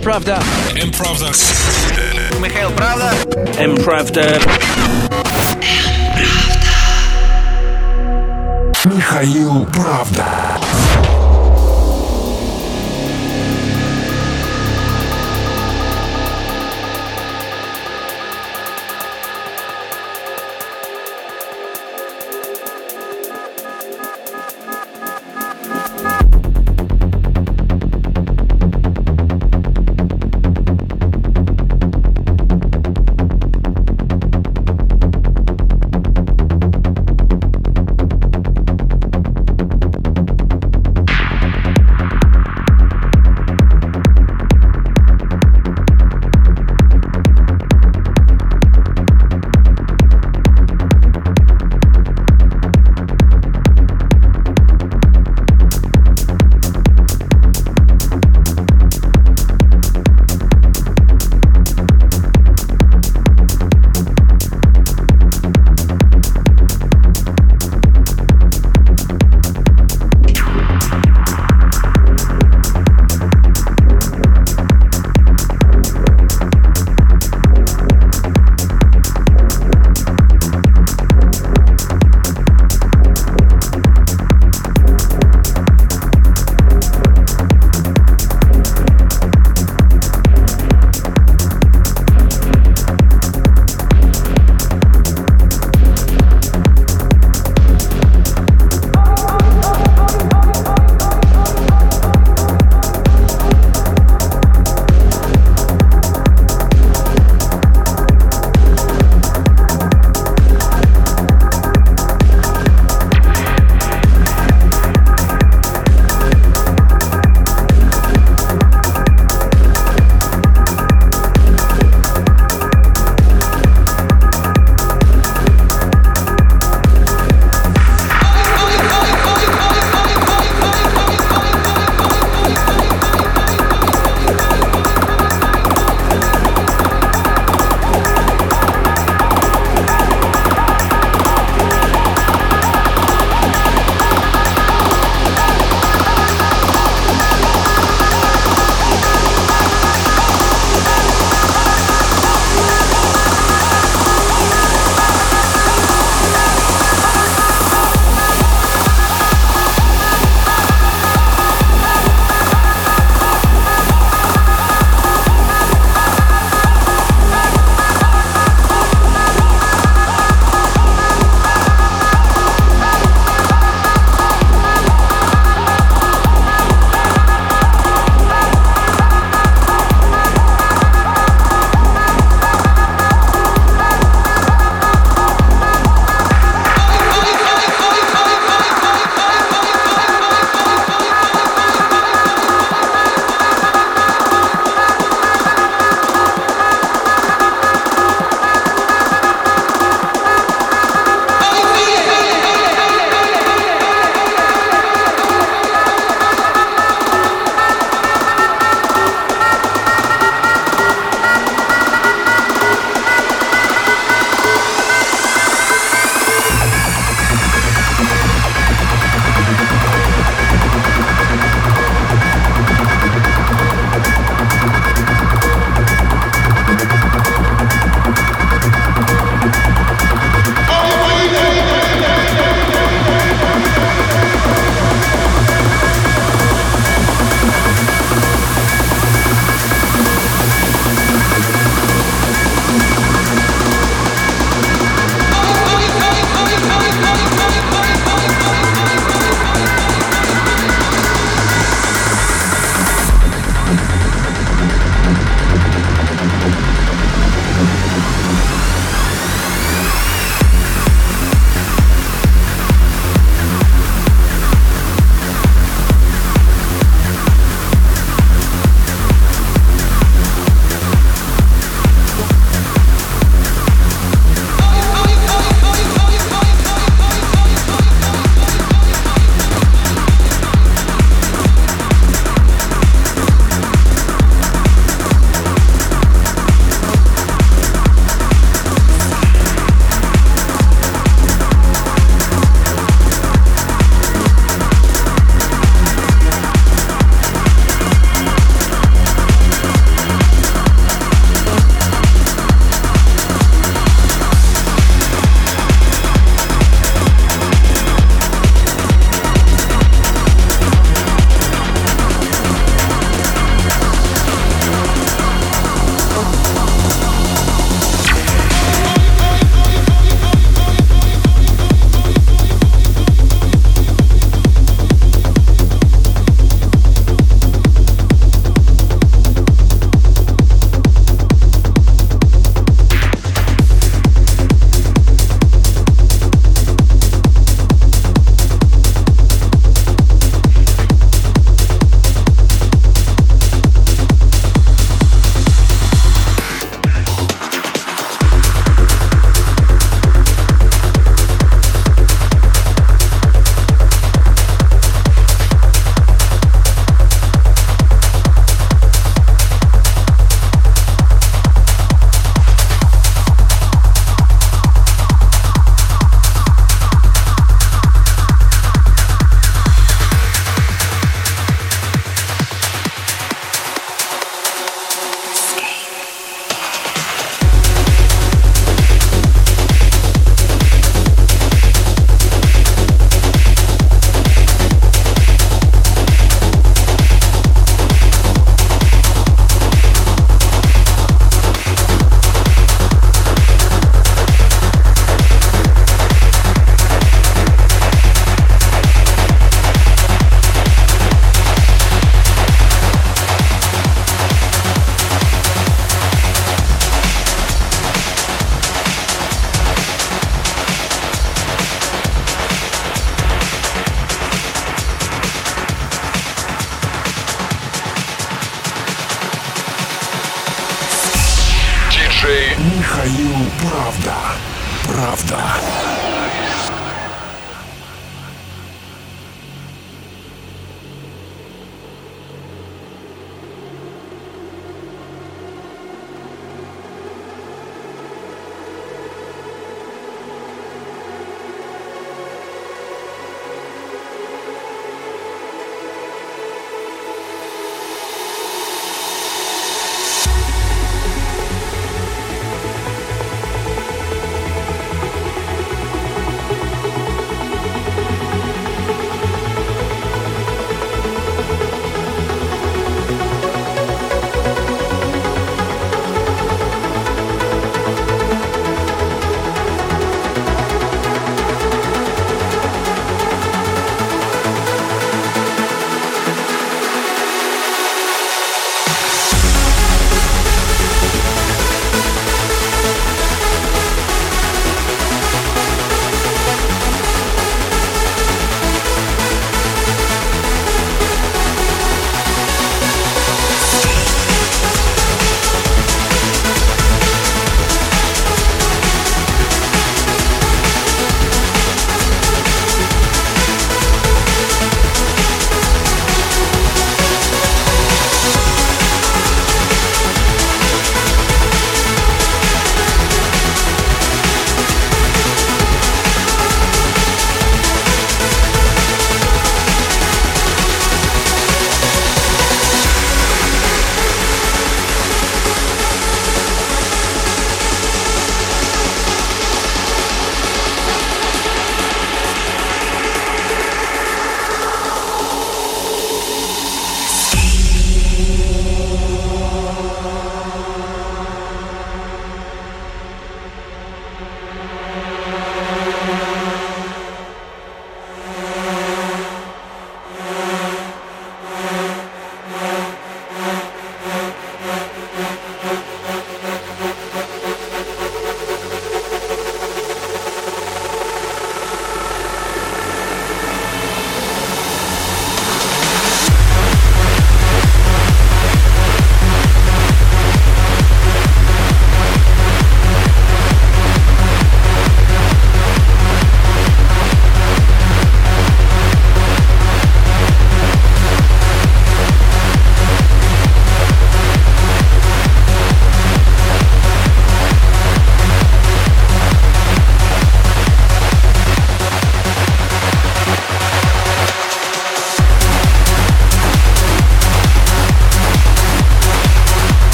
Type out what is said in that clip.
Мправда. Мправда. Михаил Правда. Мправда. Михаил Правда.